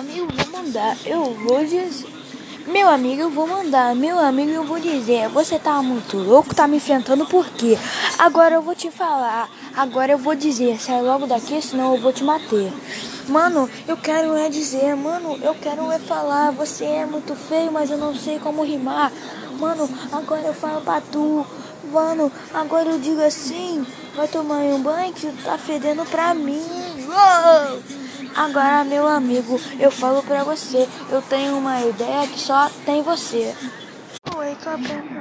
amigo, vou mandar. Eu vou dizer. Meu amigo, eu vou mandar. Meu amigo, eu vou dizer. Você tá muito louco, tá me enfrentando por quê? Agora eu vou te falar. Agora eu vou dizer. Sai logo daqui, senão eu vou te matar. Mano, eu quero é dizer. Mano, eu quero é falar. Você é muito feio, mas eu não sei como rimar. Mano, agora eu falo pra tu. Mano, agora eu digo assim. Vai tomar um banho que tá fedendo pra mim. Agora, meu amigo, eu falo pra você, eu tenho uma ideia que só tem você. Oi, tô.